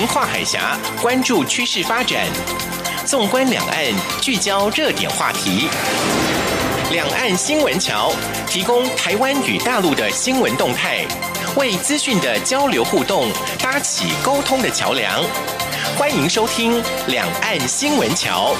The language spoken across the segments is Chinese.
横跨海峡，关注趋势发展。纵观两岸，聚焦热点话题。两岸新闻桥提供台湾与大陆的新闻动态，为资讯的交流互动搭起沟通的桥梁。欢迎收听《两岸新闻桥》。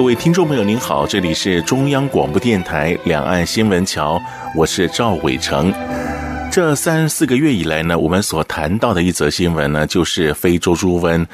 各位听众朋友，您好，这里是中央广播电台两岸新闻桥，我是赵伟成。这三四个月以来呢，我们所谈到的一则新闻呢，就是非洲猪瘟。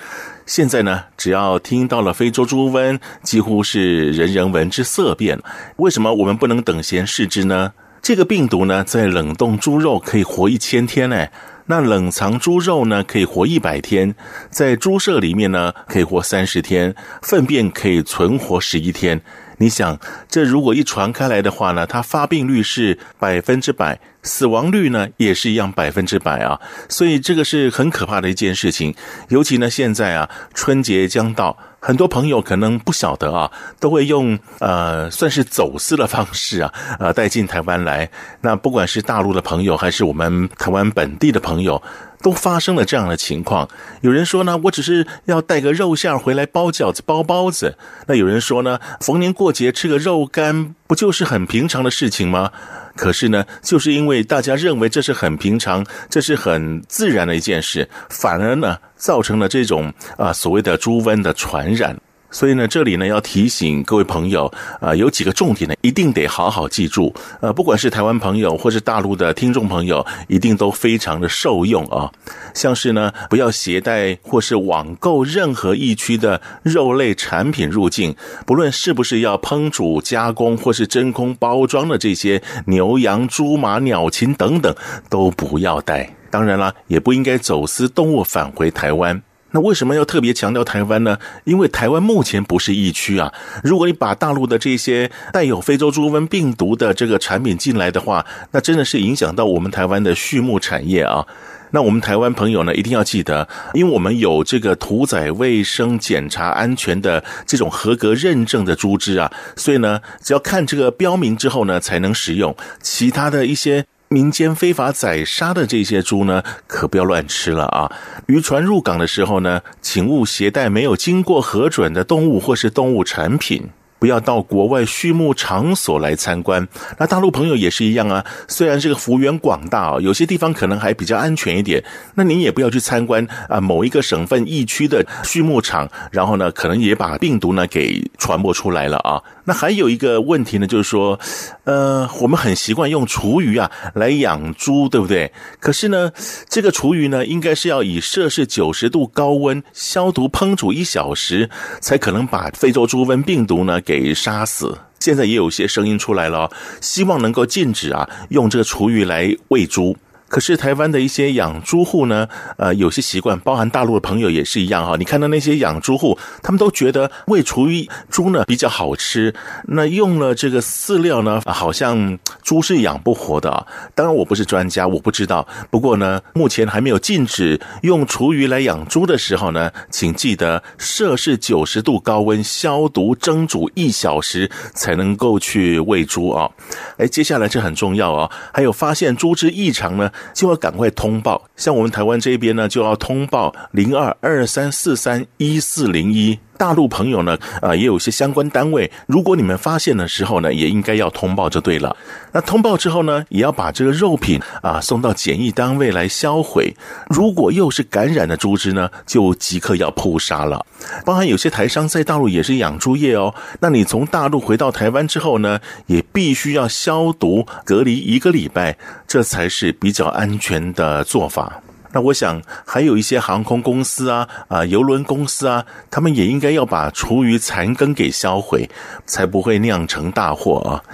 现在呢，只要听到了非洲猪瘟，几乎是人人闻之色变。为什么我们不能等闲视之呢？这个病毒呢，在冷冻猪肉可以活一千天呢。那冷藏猪肉呢，可以活一百天，在猪舍里面呢，可以活三十天，粪便可以存活十一天。你想，这如果一传开来的话呢，它发病率是百分之百，死亡率呢也是一样百分之百啊。所以这个是很可怕的一件事情。尤其呢，现在啊，春节将到。很多朋友可能不晓得啊，都会用呃算是走私的方式啊，呃带进台湾来。那不管是大陆的朋友，还是我们台湾本地的朋友，都发生了这样的情况。有人说呢，我只是要带个肉馅回来包饺子、包包子。那有人说呢，逢年过节吃个肉干，不就是很平常的事情吗？可是呢，就是因为大家认为这是很平常，这是很自然的一件事，反而呢，造成了这种啊所谓的猪瘟的传染。所以呢，这里呢要提醒各位朋友，啊，有几个重点呢，一定得好好记住。呃，不管是台湾朋友或是大陆的听众朋友，一定都非常的受用啊。像是呢，不要携带或是网购任何疫区的肉类产品入境，不论是不是要烹煮、加工或是真空包装的这些牛羊猪马鸟禽等等，都不要带。当然了，也不应该走私动物返回台湾。那为什么要特别强调台湾呢？因为台湾目前不是疫区啊。如果你把大陆的这些带有非洲猪瘟病毒的这个产品进来的话，那真的是影响到我们台湾的畜牧产业啊。那我们台湾朋友呢，一定要记得，因为我们有这个屠宰卫生检查安全的这种合格认证的猪只啊，所以呢，只要看这个标明之后呢，才能使用。其他的一些。民间非法宰杀的这些猪呢，可不要乱吃了啊！渔船入港的时候呢，请勿携带没有经过核准的动物或是动物产品。不要到国外畜牧场所来参观。那大陆朋友也是一样啊。虽然这个幅员广大啊，有些地方可能还比较安全一点。那您也不要去参观啊某一个省份疫区的畜牧场，然后呢，可能也把病毒呢给传播出来了啊。那还有一个问题呢，就是说，呃，我们很习惯用厨余啊来养猪，对不对？可是呢，这个厨余呢，应该是要以摄氏九十度高温消毒烹煮一小时，才可能把非洲猪瘟病毒呢。给杀死。现在也有些声音出来了，希望能够禁止啊用这个厨余来喂猪。可是台湾的一些养猪户呢，呃，有些习惯，包含大陆的朋友也是一样哈。你看到那些养猪户，他们都觉得喂厨余猪呢比较好吃。那用了这个饲料呢，好像猪是养不活的啊。当然我不是专家，我不知道。不过呢，目前还没有禁止用厨余来养猪的时候呢，请记得摄氏九十度高温消毒蒸煮一小时才能够去喂猪啊。哎，接下来这很重要啊，还有发现猪只异常呢。就要赶快通报，像我们台湾这边呢，就要通报零二二三四三一四零一。大陆朋友呢，啊，也有些相关单位，如果你们发现的时候呢，也应该要通报就对了。那通报之后呢，也要把这个肉品啊送到检疫单位来销毁。如果又是感染的猪只呢，就即刻要扑杀了。包含有些台商在大陆也是养猪业哦，那你从大陆回到台湾之后呢，也必须要消毒隔离一个礼拜，这才是比较安全的做法。那我想还有一些航空公司啊，啊，邮轮公司啊，他们也应该要把厨余残羹给销毁，才不会酿成大祸啊。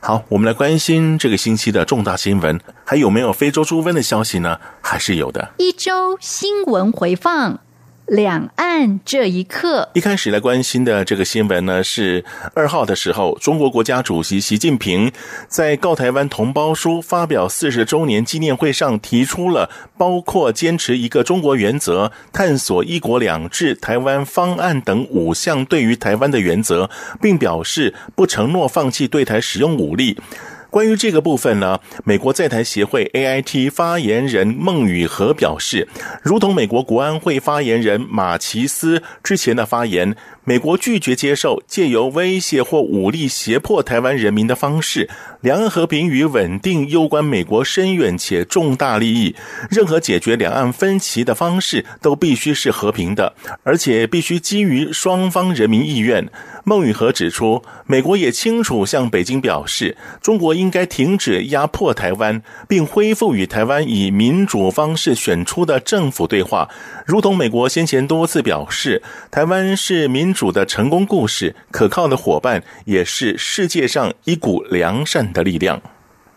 好，我们来关心这个星期的重大新闻，还有没有非洲猪瘟的消息呢？还是有的。一周新闻回放。两岸这一刻，一开始来关心的这个新闻呢，是二号的时候，中国国家主席习近平在告台湾同胞书发表四十周年纪念会上提出了包括坚持一个中国原则、探索一国两制、台湾方案等五项对于台湾的原则，并表示不承诺放弃对台使用武力。关于这个部分呢，美国在台协会 AIT 发言人孟雨和表示，如同美国国安会发言人马奇斯之前的发言。美国拒绝接受借由威胁或武力胁迫台湾人民的方式。两岸和平与稳定攸关美国深远且重大利益。任何解决两岸分歧的方式都必须是和平的，而且必须基于双方人民意愿。孟宇和指出，美国也清楚向北京表示，中国应该停止压迫台湾，并恢复与台湾以民主方式选出的政府对话。如同美国先前多次表示，台湾是民主的成功故事，可靠的伙伴，也是世界上一股良善的力量。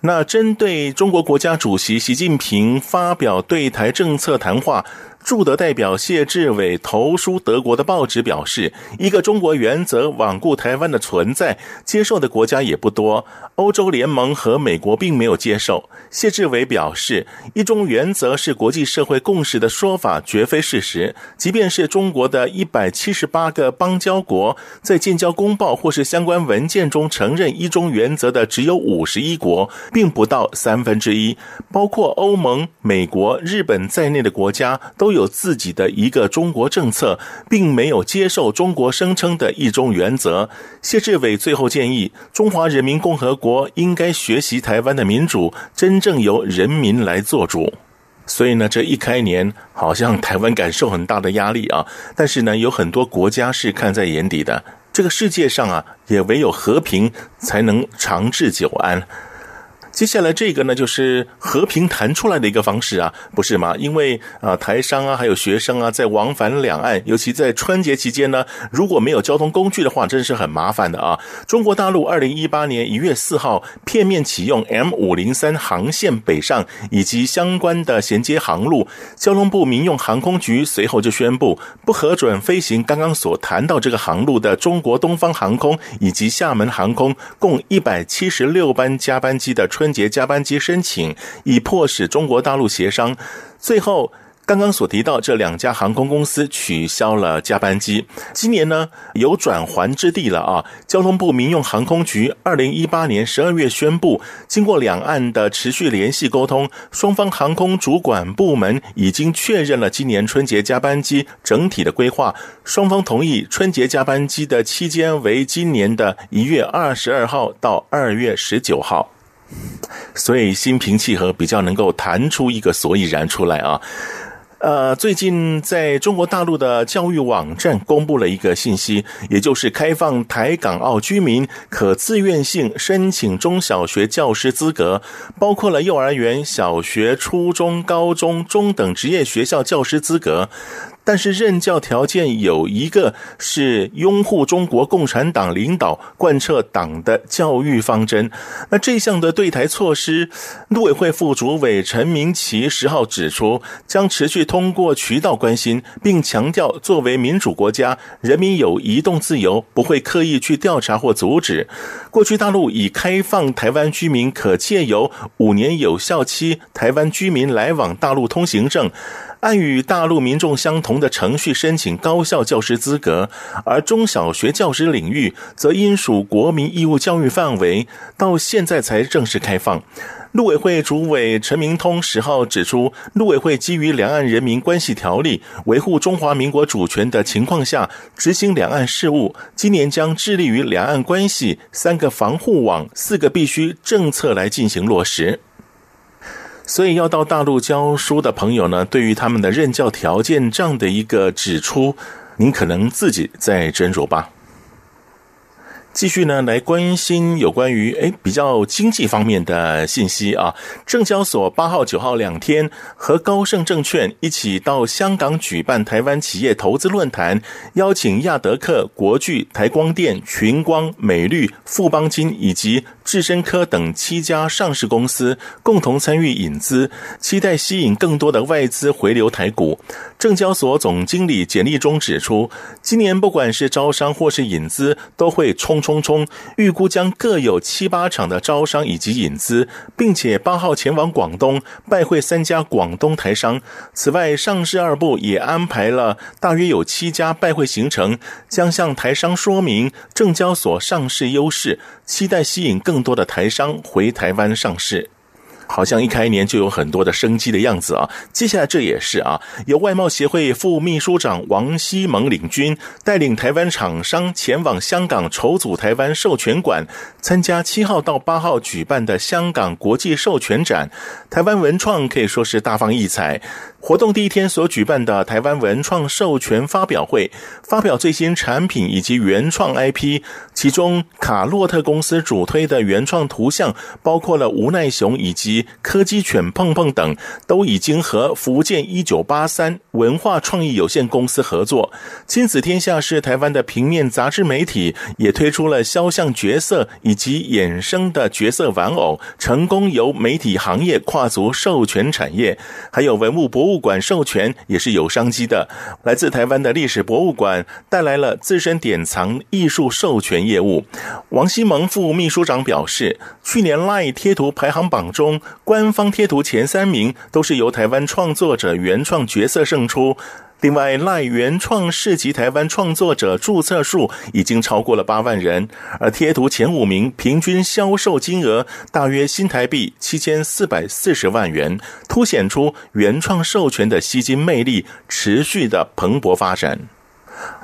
那针对中国国家主席习近平发表对台政策谈话。驻德代表谢志伟投书德国的报纸表示，一个中国原则罔顾台湾的存在，接受的国家也不多。欧洲联盟和美国并没有接受。谢志伟表示，一中原则是国际社会共识的说法绝非事实。即便是中国的一百七十八个邦交国，在建交公报或是相关文件中承认一中原则的只有五十一国，并不到三分之一。包括欧盟、美国、日本在内的国家都。有有自己的一个中国政策，并没有接受中国声称的一中原则。谢志伟最后建议，中华人民共和国应该学习台湾的民主，真正由人民来做主。所以呢，这一开年，好像台湾感受很大的压力啊。但是呢，有很多国家是看在眼底的。这个世界上啊，也唯有和平才能长治久安。接下来这个呢，就是和平谈出来的一个方式啊，不是吗？因为啊，台商啊，还有学生啊，在往返两岸，尤其在春节期间呢，如果没有交通工具的话，真是很麻烦的啊。中国大陆二零一八年一月四号片面启用 M 五零三航线北上以及相关的衔接航路，交通部民用航空局随后就宣布不核准飞行刚刚所谈到这个航路的中国东方航空以及厦门航空共一百七十六班加班机的春。节加班机申请，以迫使中国大陆协商。最后，刚刚所提到这两家航空公司取消了加班机。今年呢，有转圜之地了啊！交通部民用航空局二零一八年十二月宣布，经过两岸的持续联系沟通，双方航空主管部门已经确认了今年春节加班机整体的规划。双方同意春节加班机的期间为今年的一月二十二号到二月十九号。所以心平气和，比较能够谈出一个所以然出来啊。呃，最近在中国大陆的教育网站公布了一个信息，也就是开放台港澳居民可自愿性申请中小学教师资格，包括了幼儿园、小学、初中、高中、中等职业学校教师资格。但是任教条件有一个是拥护中国共产党领导、贯彻党的教育方针。那这项的对台措施，陆委会副主委陈明奇十号指出，将持续通过渠道关心，并强调作为民主国家，人民有移动自由，不会刻意去调查或阻止。过去大陆已开放台湾居民可借由五年有效期台湾居民来往大陆通行证。按与大陆民众相同的程序申请高校教师资格，而中小学教师领域则应属国民义务教育范围，到现在才正式开放。陆委会主委陈明通十号指出，陆委会基于《两岸人民关系条例》维护中华民国主权的情况下，执行两岸事务，今年将致力于两岸关系三个防护网、四个必须政策来进行落实。所以要到大陆教书的朋友呢，对于他们的任教条件这样的一个指出，您可能自己再斟酌吧。继续呢来关心有关于诶比较经济方面的信息啊。证交所八号、九号两天和高盛证券一起到香港举办台湾企业投资论坛，邀请亚德客、国巨、台光电、群光、美绿、富邦金以及智深科等七家上市公司共同参与引资，期待吸引更多的外资回流台股。证交所总经理简立中指出，今年不管是招商或是引资，都会冲冲冲，预估将各有七八场的招商以及引资，并且八号前往广东拜会三家广东台商。此外，上市二部也安排了大约有七家拜会行程，将向台商说明证交所上市优势，期待吸引更多的台商回台湾上市。好像一开年就有很多的生机的样子啊！接下来这也是啊，由外贸协会副秘书长王希蒙领军，带领台湾厂商前往香港筹组台湾授权馆，参加七号到八号举办的香港国际授权展。台湾文创可以说是大放异彩。活动第一天所举办的台湾文创授权发表会，发表最新产品以及原创 IP，其中卡洛特公司主推的原创图像，包括了无奈熊以及柯基犬碰碰等，都已经和福建一九八三文化创意有限公司合作。亲子天下是台湾的平面杂志媒体，也推出了肖像角色以及衍生的角色玩偶，成功由媒体行业跨足授权产业，还有文物博物。博物馆授权也是有商机的。来自台湾的历史博物馆带来了自身典藏艺术授权业务。王希蒙副秘书长表示，去年 Lie 贴图排行榜中，官方贴图前三名都是由台湾创作者原创角色胜出。另外，赖原创市集台湾创作者注册数已经超过了八万人，而贴图前五名平均销售金额大约新台币七千四百四十万元，凸显出原创授权的吸金魅力持续的蓬勃发展。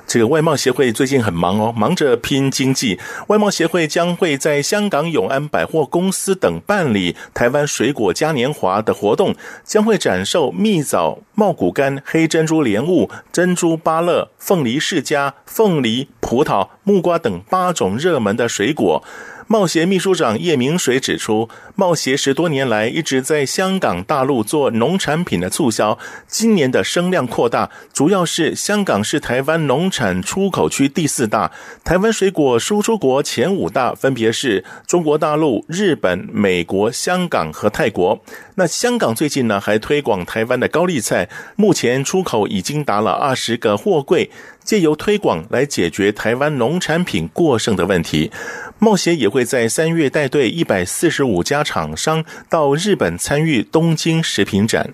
这个外贸协会最近很忙哦，忙着拼经济。外贸协会将会在香港永安百货公司等办理台湾水果嘉年华的活动，将会展售蜜枣、茂谷柑、黑珍珠莲雾、珍珠芭乐、凤梨世家、凤梨、葡萄、木瓜等八种热门的水果。贸协秘书长叶明水指出，贸协十多年来一直在香港、大陆做农产品的促销，今年的声量扩大，主要是香港是台湾农产出口区第四大，台湾水果输出国前五大分别是中国大陆、日本、美国、香港和泰国。那香港最近呢，还推广台湾的高丽菜，目前出口已经达了二十个货柜。借由推广来解决台湾农产品过剩的问题，贸协也会在三月带队一百四十五家厂商到日本参与东京食品展。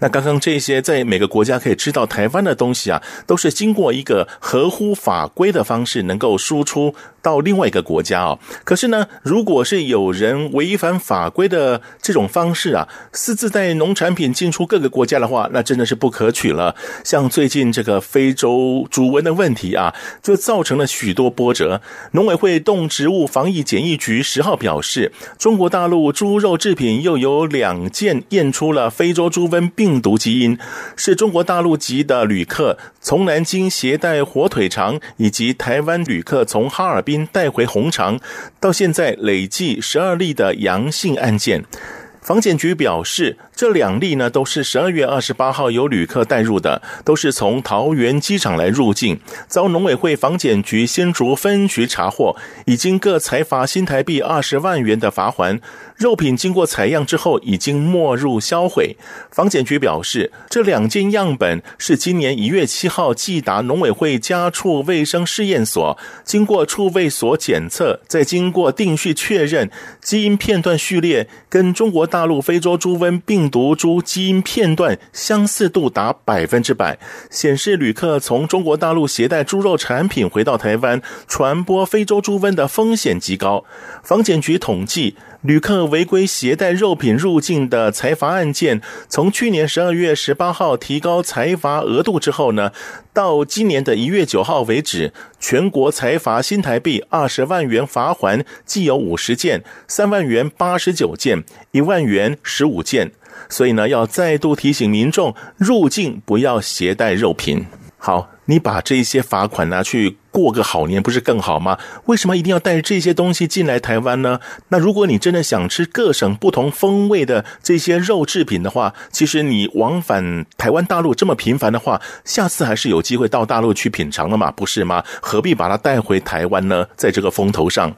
那刚刚这些在每个国家可以吃到台湾的东西啊，都是经过一个合乎法规的方式能够输出。到另外一个国家哦，可是呢，如果是有人违反法规的这种方式啊，私自带农产品进出各个国家的话，那真的是不可取了。像最近这个非洲猪瘟的问题啊，就造成了许多波折。农委会动植物防疫检疫局十号表示，中国大陆猪肉制品又有两件验出了非洲猪瘟病毒基因，是中国大陆籍的旅客从南京携带火腿肠，以及台湾旅客从哈尔滨带回红肠，到现在累计十二例的阳性案件。防检局表示，这两例呢都是十二月二十八号由旅客带入的，都是从桃园机场来入境，遭农委会防检局新竹分局查获，已经各裁罚新台币二十万元的罚锾。肉品经过采样之后，已经没入销毁。防检局表示，这两件样本是今年一月七号寄达农委会家畜卫生试验所，经过畜卫所检测，再经过定序确认，基因片段序列跟中国大。陆非洲猪瘟病毒株基因片段相似度达百分之百，显示旅客从中国大陆携带猪肉产品回到台湾，传播非洲猪瘟的风险极高。防检局统计。旅客违规携带肉品入境的裁罚案件，从去年十二月十八号提高裁罚额度之后呢，到今年的一月九号为止，全国裁罚新台币二十万元罚锾，计有五十件，三万元八十九件，一万元十五件。所以呢，要再度提醒民众入境不要携带肉品。好。你把这些罚款拿去过个好年，不是更好吗？为什么一定要带这些东西进来台湾呢？那如果你真的想吃各省不同风味的这些肉制品的话，其实你往返台湾大陆这么频繁的话，下次还是有机会到大陆去品尝的嘛，不是吗？何必把它带回台湾呢？在这个风头上。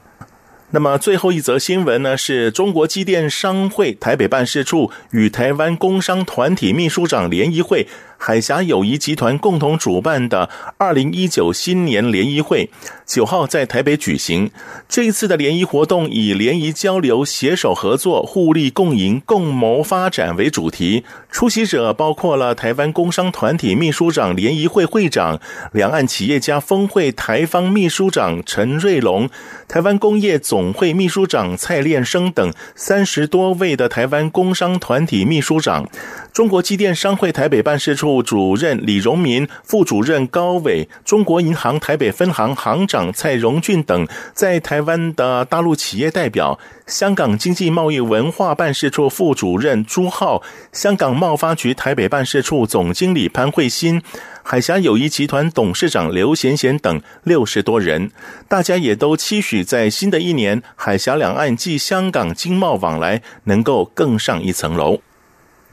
那么最后一则新闻呢，是中国机电商会台北办事处与台湾工商团体秘书长联谊会。海峡友谊集团共同主办的二零一九新年联谊会，九号在台北举行。这一次的联谊活动以联谊交流、携手合作、互利共赢、共谋发展为主题。出席者包括了台湾工商团体秘书长联谊会会长、两岸企业家峰会台方秘书长陈瑞龙、台湾工业总会秘书长蔡练生等三十多位的台湾工商团体秘书长。中国机电商会台北办事处主任李荣民、副主任高伟、中国银行台北分行行长蔡荣俊等在台湾的大陆企业代表，香港经济贸易文化办事处副主任朱浩、香港贸发局台北办事处总经理潘慧欣、海峡友谊集团董事长刘贤贤等六十多人，大家也都期许在新的一年，海峡两岸及香港经贸往来能够更上一层楼。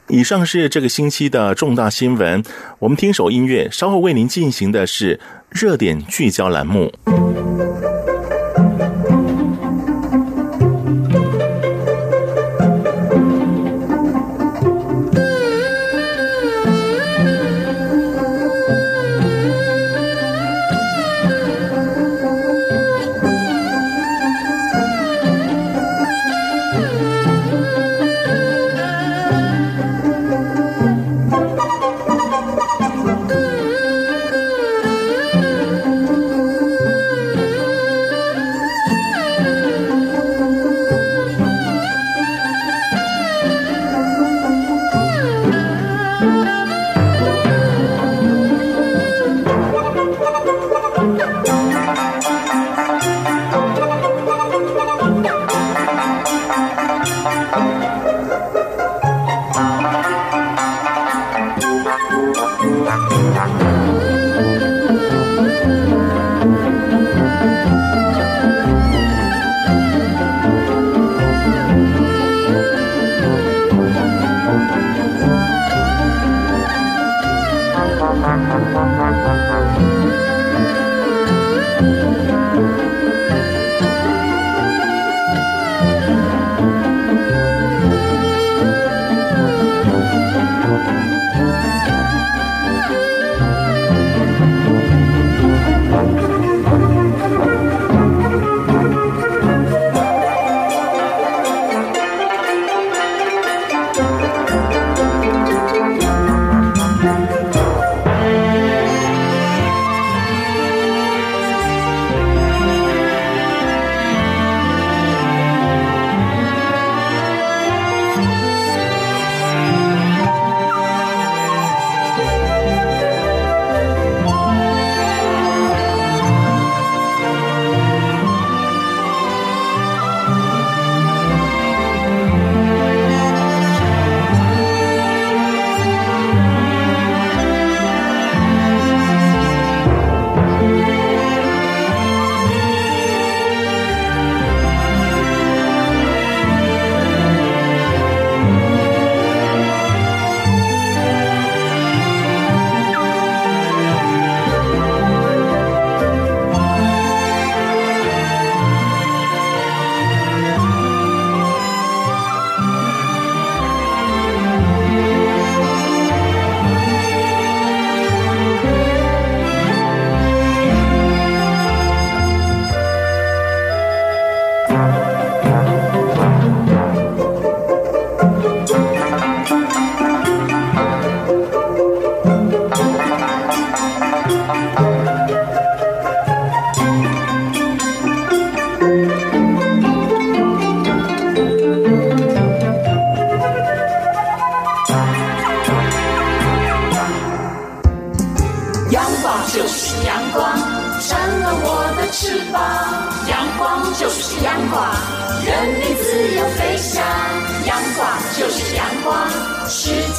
以上是这个星期的重大新闻，我们听首音乐，稍后为您进行的是热点聚焦栏目。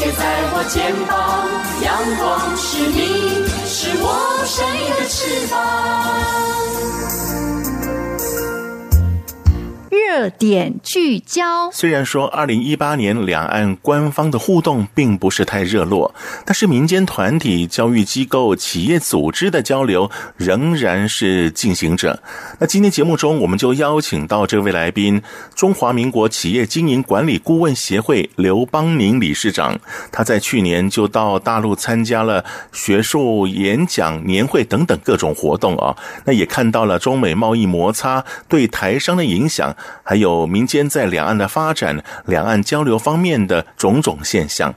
贴在我肩膀，阳光是你，是我生命的。翅膀。热点聚焦。虽然说二零一八年两岸官方的互动并不是太热络，但是民间团体、教育机构、企业组织的交流仍然是进行着。那今天节目中，我们就邀请到这位来宾——中华民国企业经营管理顾问协会刘邦宁理事长。他在去年就到大陆参加了学术演讲、年会等等各种活动啊，那也看到了中美贸易摩擦对台商的影响。还有民间在两岸的发展、两岸交流方面的种种现象。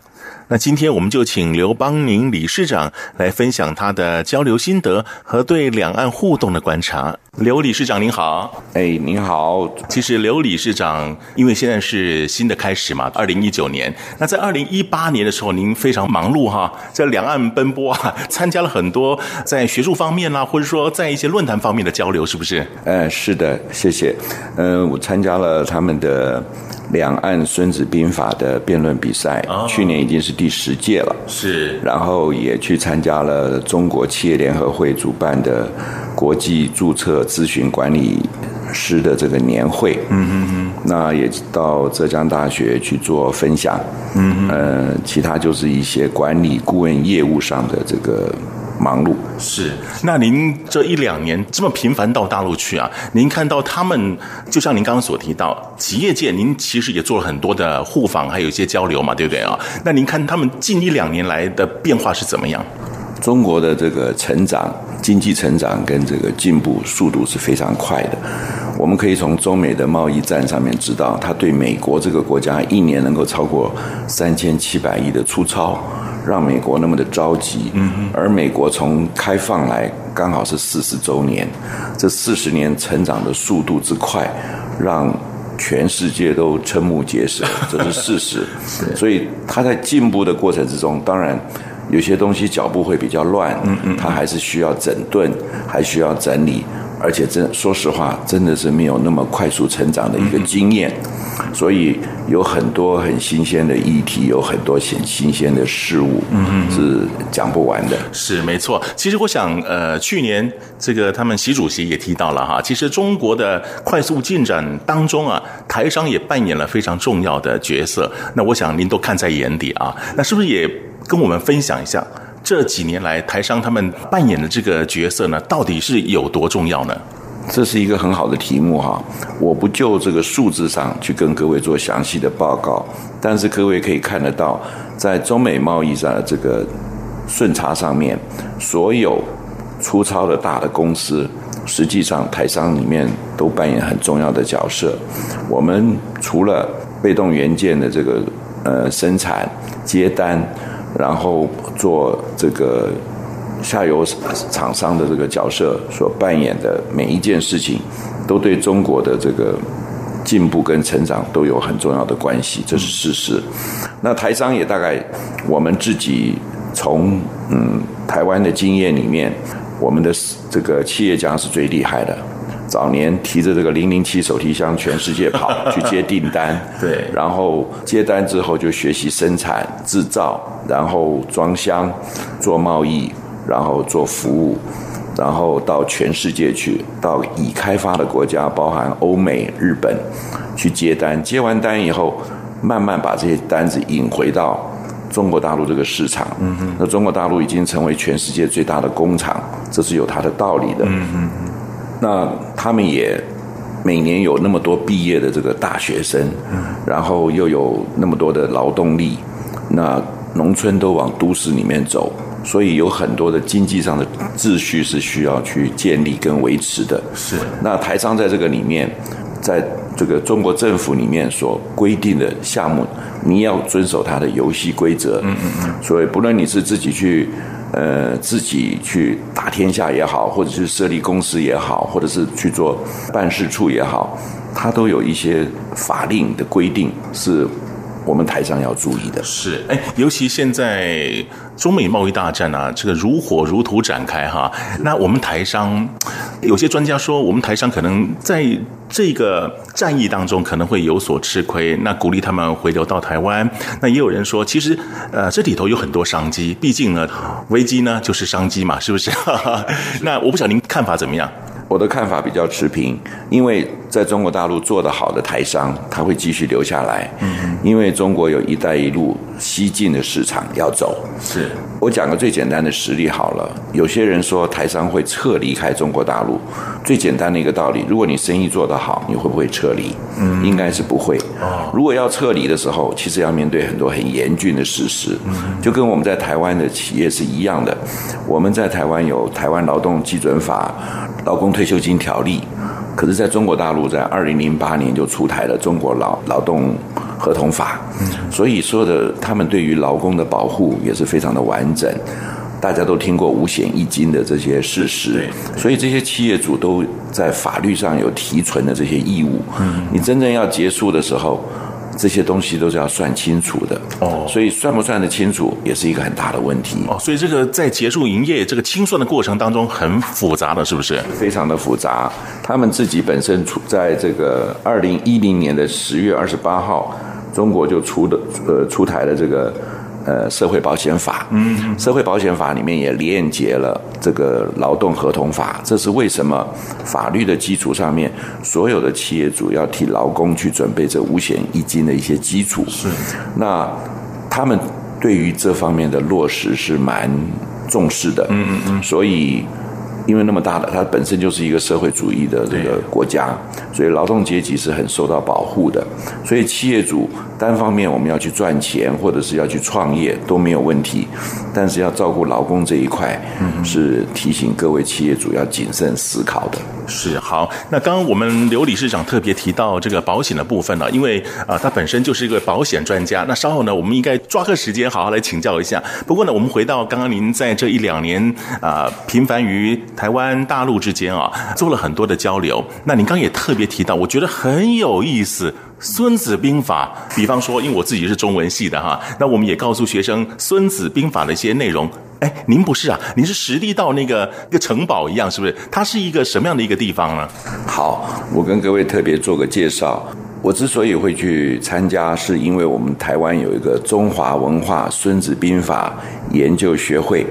那今天我们就请刘邦宁理事长来分享他的交流心得和对两岸互动的观察。刘理事长您好，哎，您好。其实刘理事长，因为现在是新的开始嘛，二零一九年。那在二零一八年的时候，您非常忙碌哈，在两岸奔波啊，参加了很多在学术方面啦，或者说在一些论坛方面的交流，是不是？呃，是的，谢谢。嗯，我参加了他们的。两岸孙子兵法的辩论比赛，去年已经是第十届了。是，然后也去参加了中国企业联合会主办的国际注册咨询管理师的这个年会。嗯嗯嗯。那也到浙江大学去做分享。嗯嗯。呃，其他就是一些管理顾问业务上的这个。忙碌是，那您这一两年这么频繁到大陆去啊？您看到他们，就像您刚刚所提到，企业界您其实也做了很多的互访，还有一些交流嘛，对不对啊？那您看他们近一两年来的变化是怎么样？中国的这个成长、经济成长跟这个进步速度是非常快的。我们可以从中美的贸易战上面知道，它对美国这个国家一年能够超过三千七百亿的出超。让美国那么的着急，而美国从开放来刚好是四十周年，这四十年成长的速度之快，让全世界都瞠目结舌，这是事实。所以他在进步的过程之中，当然有些东西脚步会比较乱，他还是需要整顿，还需要整理。而且真说实话，真的是没有那么快速成长的一个经验，所以有很多很新鲜的议题，有很多很新鲜的事物，嗯，是讲不完的。是没错。其实我想，呃，去年这个他们习主席也提到了哈，其实中国的快速进展当中啊，台商也扮演了非常重要的角色。那我想您都看在眼底啊，那是不是也跟我们分享一下？这几年来，台商他们扮演的这个角色呢，到底是有多重要呢？这是一个很好的题目哈，我不就这个数字上去跟各位做详细的报告，但是各位可以看得到，在中美贸易上的这个顺差上面，所有粗糙的大的公司，实际上台商里面都扮演很重要的角色。我们除了被动元件的这个呃生产接单。然后做这个下游厂商的这个角色所扮演的每一件事情，都对中国的这个进步跟成长都有很重要的关系，这是事实。那台商也大概我们自己从嗯台湾的经验里面，我们的这个企业家是最厉害的。早年提着这个零零七手提箱全世界跑去接订单，对，然后接单之后就学习生产制造，然后装箱做贸易，然后做服务，然后到全世界去，到已开发的国家，包含欧美、日本去接单，接完单以后，慢慢把这些单子引回到中国大陆这个市场。嗯，那中国大陆已经成为全世界最大的工厂，这是有它的道理的。嗯哼。那他们也每年有那么多毕业的这个大学生，然后又有那么多的劳动力，那农村都往都市里面走，所以有很多的经济上的秩序是需要去建立跟维持的。是。那台商在这个里面，在这个中国政府里面所规定的项目，你要遵守它的游戏规则。嗯嗯嗯。所以不论你是自己去。呃，自己去打天下也好，或者是设立公司也好，或者是去做办事处也好，它都有一些法令的规定，是我们台商要注意的。是，哎，尤其现在中美贸易大战啊，这个如火如荼展开哈。那我们台商，有些专家说，我们台商可能在这个战役当中可能会有所吃亏，那鼓励他们回流到台湾。那也有人说，其实呃，这里头有很多商机，毕竟呢，危机呢就是商机嘛，是不是？那我不晓得您看法怎么样？我的看法比较持平，因为在中国大陆做得好的台商，他会继续留下来。嗯，因为中国有一带一路西进的市场要走。是，我讲个最简单的实例好了。有些人说台商会撤离开中国大陆，最简单的一个道理，如果你生意做得好，你会不会撤离？嗯，应该是不会。哦，如果要撤离的时候，其实要面对很多很严峻的事实。嗯，就跟我们在台湾的企业是一样的。我们在台湾有台湾劳动基准法。劳工退休金条例，可是在中国大陆，在二零零八年就出台了中国劳劳动合同法，所以说的他们对于劳工的保护也是非常的完整。大家都听过五险一金的这些事实，所以这些企业主都在法律上有提存的这些义务。嗯你真正要结束的时候。这些东西都是要算清楚的哦，所以算不算得清楚也是一个很大的问题哦。所以这个在结束营业这个清算的过程当中很复杂的是不是？非常的复杂。他们自己本身处在这个二零一零年的十月二十八号，中国就出的呃出台了这个。呃，社会保险法，嗯，社会保险法里面也链接了这个劳动合同法，这是为什么？法律的基础上面，所有的企业主要替劳工去准备这五险一金的一些基础。是，那他们对于这方面的落实是蛮重视的。嗯嗯嗯，所以。因为那么大的，它本身就是一个社会主义的这个国家，所以劳动阶级是很受到保护的。所以企业主单方面我们要去赚钱，或者是要去创业都没有问题，但是要照顾劳工这一块，是提醒各位企业主要谨慎思考的。是好，那刚刚我们刘理事长特别提到这个保险的部分呢，因为啊，他本身就是一个保险专家。那稍后呢，我们应该抓个时间好好来请教一下。不过呢，我们回到刚刚您在这一两年啊，频繁于台湾、大陆之间啊，做了很多的交流。那您刚也特别提到，我觉得很有意思，《孙子兵法》。比方说，因为我自己是中文系的哈，那我们也告诉学生《孙子兵法》的一些内容。哎，您不是啊？您是实地到那个一个城堡一样，是不是？它是一个什么样的一个地方呢？好，我跟各位特别做个介绍。我之所以会去参加，是因为我们台湾有一个中华文化孙子兵法研究学会，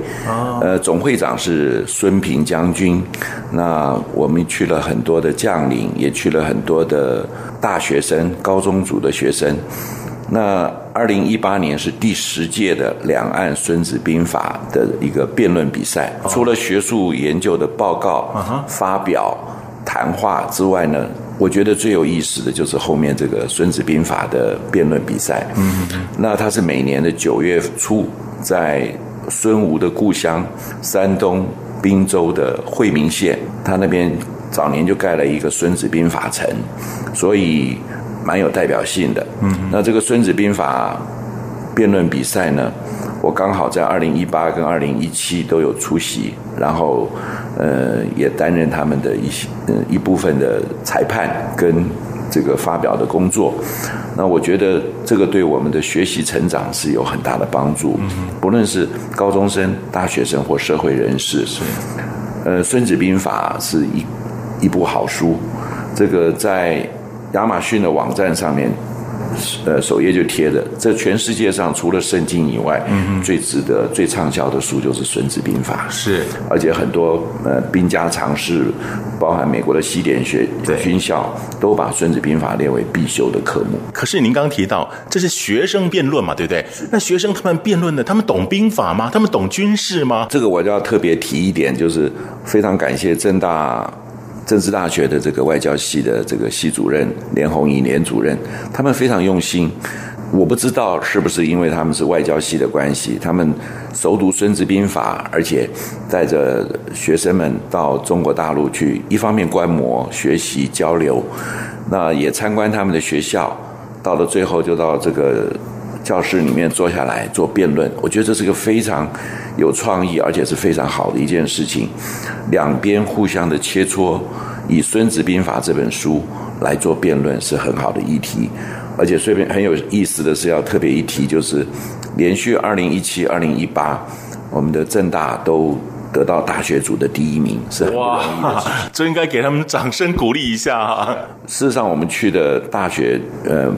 呃，总会长是孙平将军。那我们去了很多的将领，也去了很多的大学生、高中组的学生。那二零一八年是第十届的两岸孙子兵法的一个辩论比赛，除了学术研究的报告、发表、谈话之外呢，我觉得最有意思的就是后面这个《孙子兵法》的辩论比赛。嗯，那它是每年的九月初，在孙吴的故乡山东滨州的惠民县，他那边早年就盖了一个《孙子兵法》城，所以蛮有代表性的。嗯，那这个《孙子兵法》辩论比赛呢，我刚好在二零一八跟二零一七都有出席，然后。呃，也担任他们的一些呃一部分的裁判跟这个发表的工作。那我觉得这个对我们的学习成长是有很大的帮助。不论是高中生、大学生或社会人士，是呃《孙子兵法》是一一部好书。这个在亚马逊的网站上面。呃，首页就贴着，这全世界上除了圣经以外，嗯，最值得、最畅销的书就是《孙子兵法》。是，而且很多呃兵家常识，包含美国的西点学军校，都把《孙子兵法》列为必修的科目。可是您刚提到这是学生辩论嘛，对不对？那学生他们辩论的，他们懂兵法吗？他们懂军事吗？这个我就要特别提一点，就是非常感谢正大。政治大学的这个外交系的这个系主任连红仪连主任，他们非常用心。我不知道是不是因为他们是外交系的关系，他们熟读《孙子兵法》，而且带着学生们到中国大陆去，一方面观摩、学习、交流，那也参观他们的学校。到了最后，就到这个教室里面坐下来做辩论。我觉得这是个非常。有创意，而且是非常好的一件事情。两边互相的切磋，以《孙子兵法》这本书来做辩论是很好的议题。而且顺便很有意思的是，要特别一提，就是连续二零一七、二零一八，我们的政大都得到大学组的第一名，是很不容易的事情。这应该给他们掌声鼓励一下啊！事实上，我们去的大学，呃。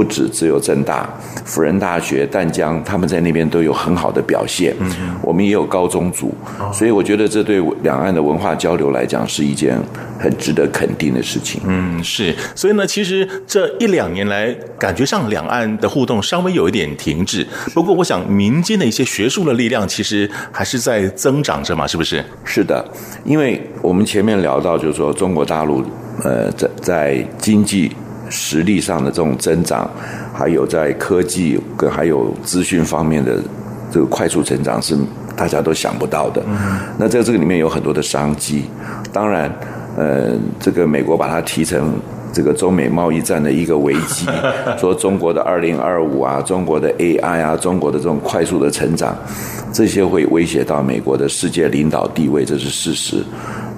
不止只有政大、辅仁大学、淡江，他们在那边都有很好的表现。嗯，我们也有高中组，所以我觉得这对两岸的文化交流来讲是一件很值得肯定的事情。嗯，是。所以呢，其实这一两年来，感觉上两岸的互动稍微有一点停滞。不过，我想民间的一些学术的力量其实还是在增长着嘛，是不是？是的，因为我们前面聊到，就是说中国大陆，呃，在在经济。实力上的这种增长，还有在科技跟还有资讯方面的这个快速成长，是大家都想不到的。那在这个里面有很多的商机。当然，呃，这个美国把它提成这个中美贸易战的一个危机，说中国的二零二五啊，中国的 AI 啊，中国的这种快速的成长，这些会威胁到美国的世界领导地位，这是事实。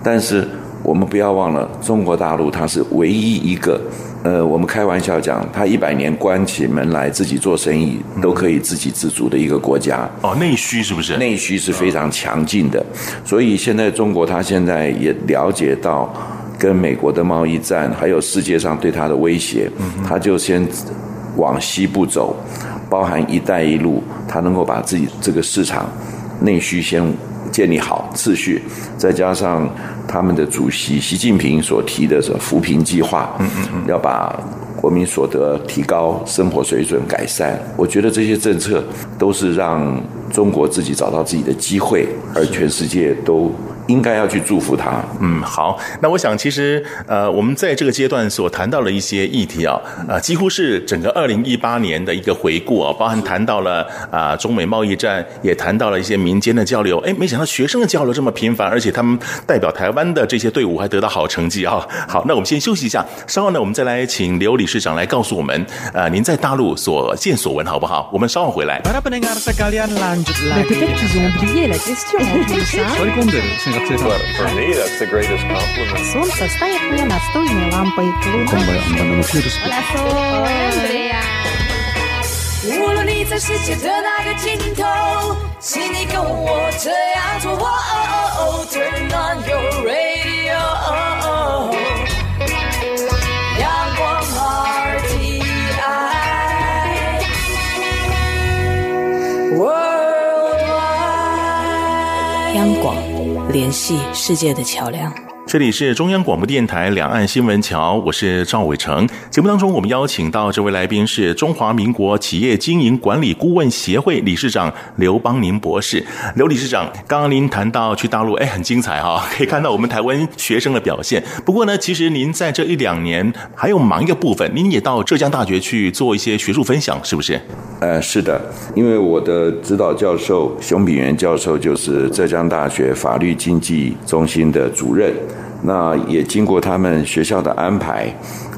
但是我们不要忘了，中国大陆它是唯一一个。呃，我们开玩笑讲，它一百年关起门来自己做生意，都可以自给自足的一个国家。哦，内需是不是？内需是非常强劲的。所以现在中国，它现在也了解到跟美国的贸易战，还有世界上对它的威胁，它就先往西部走，包含“一带一路”，它能够把自己这个市场内需先建立好秩序，再加上。他们的主席习近平所提的是扶贫计划，嗯嗯嗯，要把国民所得提高，生活水准改善。我觉得这些政策都是让中国自己找到自己的机会，而全世界都。应该要去祝福他。嗯，好。那我想，其实呃，我们在这个阶段所谈到的一些议题啊，呃，几乎是整个二零一八年的一个回顾啊，包含谈到了啊、呃、中美贸易战，也谈到了一些民间的交流。哎，没想到学生的交流这么频繁，而且他们代表台湾的这些队伍还得到好成绩啊。好，那我们先休息一下，稍后呢，我们再来请刘理事长来告诉我们，呃，您在大陆所见所闻好不好？我们稍后回来。无论你在世界的哪个尽头，请你跟我这样做。Turn on your radio. 阳光 RTI Worldwide。央广。 联系世界的桥梁。这里是中央广播电台两岸新闻桥，我是赵伟成。节目当中，我们邀请到这位来宾是中华民国企业经营管理顾问协会理事长刘邦宁博士。刘理事长，刚刚您谈到去大陆，哎，很精彩哈、可以看到我们台湾学生的表现。不过呢，其实您在这一两年还有忙一个部分，您也到浙江大学去做一些学术分享，是不是？呃，是的，因为我的指导教授熊秉元教授就是浙江大学法律经济中心的主任。那也经过他们学校的安排，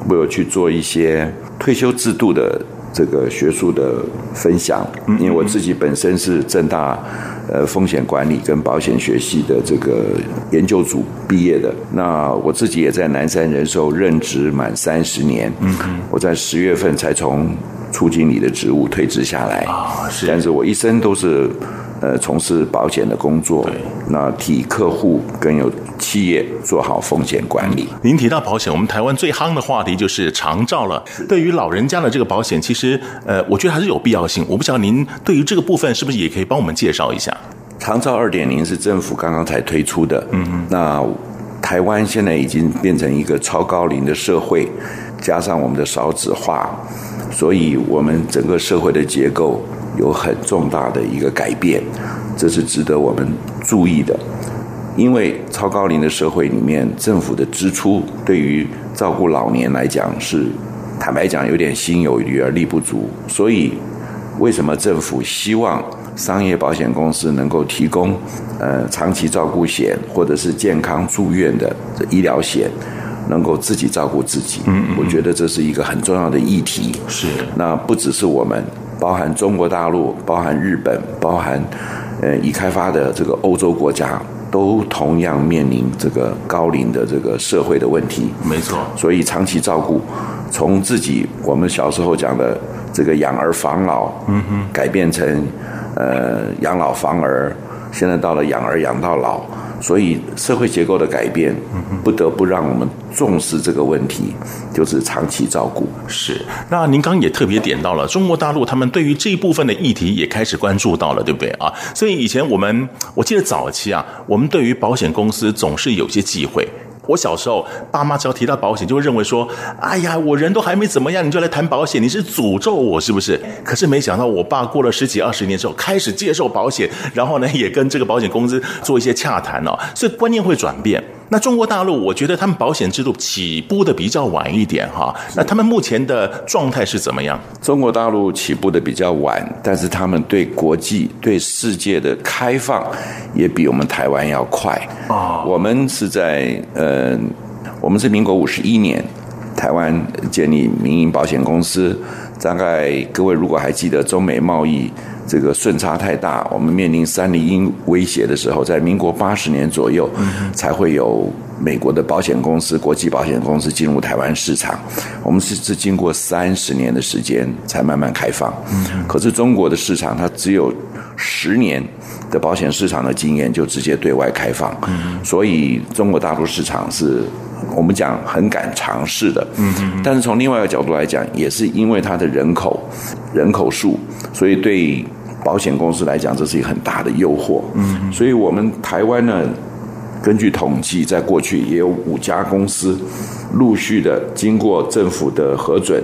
我有去做一些退休制度的这个学术的分享。因为我自己本身是正大呃风险管理跟保险学系的这个研究组毕业的。那我自己也在南山人寿任职满三十年。嗯，我在十月份才从处经理的职务退职下来。啊，是。但是我一生都是。呃，从事保险的工作，那替客户跟有企业做好风险管理。您提到保险，我们台湾最夯的话题就是长照了。对于老人家的这个保险，其实呃，我觉得还是有必要性。我不晓得您对于这个部分是不是也可以帮我们介绍一下？长照二点零是政府刚刚才推出的。嗯嗯。那台湾现在已经变成一个超高龄的社会，加上我们的少子化，所以我们整个社会的结构。有很重大的一个改变，这是值得我们注意的。因为超高龄的社会里面，政府的支出对于照顾老年来讲是，坦白讲有点心有余而力不足。所以，为什么政府希望商业保险公司能够提供呃长期照顾险或者是健康住院的医疗险，能够自己照顾自己？嗯，我觉得这是一个很重要的议题。是，那不只是我们。包含中国大陆、包含日本、包含呃已开发的这个欧洲国家，都同样面临这个高龄的这个社会的问题。没错，所以长期照顾从自己我们小时候讲的这个养儿防老，嗯哼，改变成呃养老防儿，现在到了养儿养到老。所以社会结构的改变，不得不让我们重视这个问题，就是长期照顾。是。那您刚刚也特别点到了中国大陆，他们对于这一部分的议题也开始关注到了，对不对啊？所以以前我们，我记得早期啊，我们对于保险公司总是有些忌讳。我小时候，爸妈只要提到保险，就会认为说：“哎呀，我人都还没怎么样，你就来谈保险，你是诅咒我是不是？”可是没想到，我爸过了十几二十年之后，开始接受保险，然后呢，也跟这个保险公司做一些洽谈哦，所以观念会转变。那中国大陆，我觉得他们保险制度起步的比较晚一点哈。那他们目前的状态是怎么样？中国大陆起步的比较晚，但是他们对国际、对世界的开放也比我们台湾要快啊。我们是在呃，我们是民国五十一年，台湾建立民营保险公司。大概各位如果还记得中美贸易。这个顺差太大，我们面临三零一威胁的时候，在民国八十年左右，才会有美国的保险公司、国际保险公司进入台湾市场。我们是是经过三十年的时间才慢慢开放。可是中国的市场，它只有十年的保险市场的经验，就直接对外开放。所以中国大陆市场是我们讲很敢尝试的。但是从另外一个角度来讲，也是因为它的人口人口数，所以对。保险公司来讲，这是一个很大的诱惑。嗯，所以我们台湾呢，根据统计，在过去也有五家公司陆续的经过政府的核准，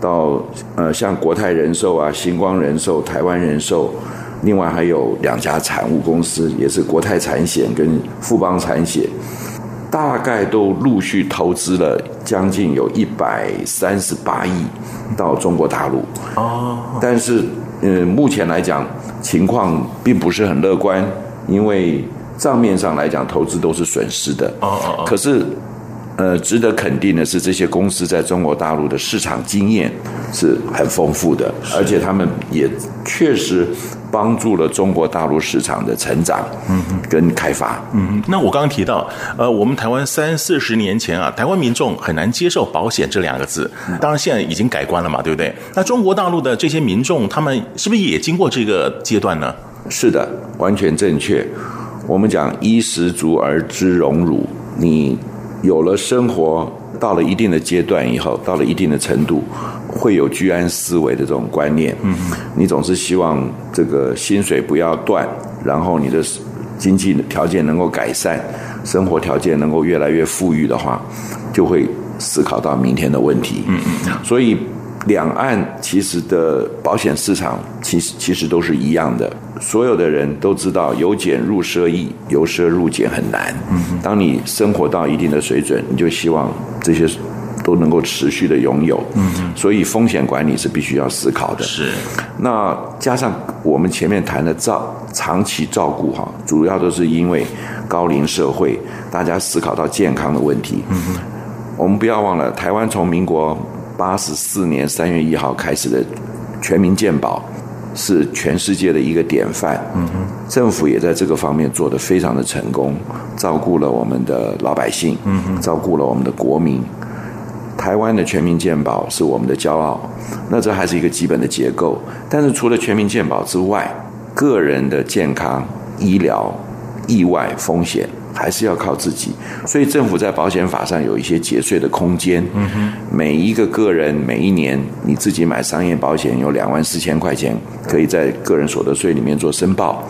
到呃像国泰人寿啊、新光人寿、台湾人寿，另外还有两家产物公司，也是国泰产险跟富邦产险，大概都陆续投资了将近有一百三十八亿到中国大陆。哦，但是。嗯，目前来讲情况并不是很乐观，因为账面上来讲投资都是损失的。哦哦哦。可是，呃，值得肯定的是，这些公司在中国大陆的市场经验是很丰富的，而且他们也确实。帮助了中国大陆市场的成长，嗯，跟开发，嗯，那我刚刚提到，呃，我们台湾三四十年前啊，台湾民众很难接受保险这两个字，当然现在已经改观了嘛，对不对？那中国大陆的这些民众，他们是不是也经过这个阶段呢？是的，完全正确。我们讲衣食足而知荣辱，你有了生活。到了一定的阶段以后，到了一定的程度，会有居安思危的这种观念。嗯，你总是希望这个薪水不要断，然后你的经济条件能够改善，生活条件能够越来越富裕的话，就会思考到明天的问题。嗯嗯，所以。两岸其实的保险市场其实其实都是一样的，所有的人都知道由俭入奢易，由奢入俭很难。嗯，当你生活到一定的水准，你就希望这些都能够持续的拥有。嗯，所以风险管理是必须要思考的。是，那加上我们前面谈的照长期照顾哈，主要都是因为高龄社会，大家思考到健康的问题。嗯，我们不要忘了，台湾从民国。八十四年三月一号开始的全民健保是全世界的一个典范。嗯哼，政府也在这个方面做得非常的成功，照顾了我们的老百姓，嗯哼，照顾了我们的国民。台湾的全民健保是我们的骄傲，那这还是一个基本的结构。但是除了全民健保之外，个人的健康、医疗、意外风险。还是要靠自己，所以政府在保险法上有一些节税的空间。嗯，每一个个人每一年你自己买商业保险有两万四千块钱，可以在个人所得税里面做申报。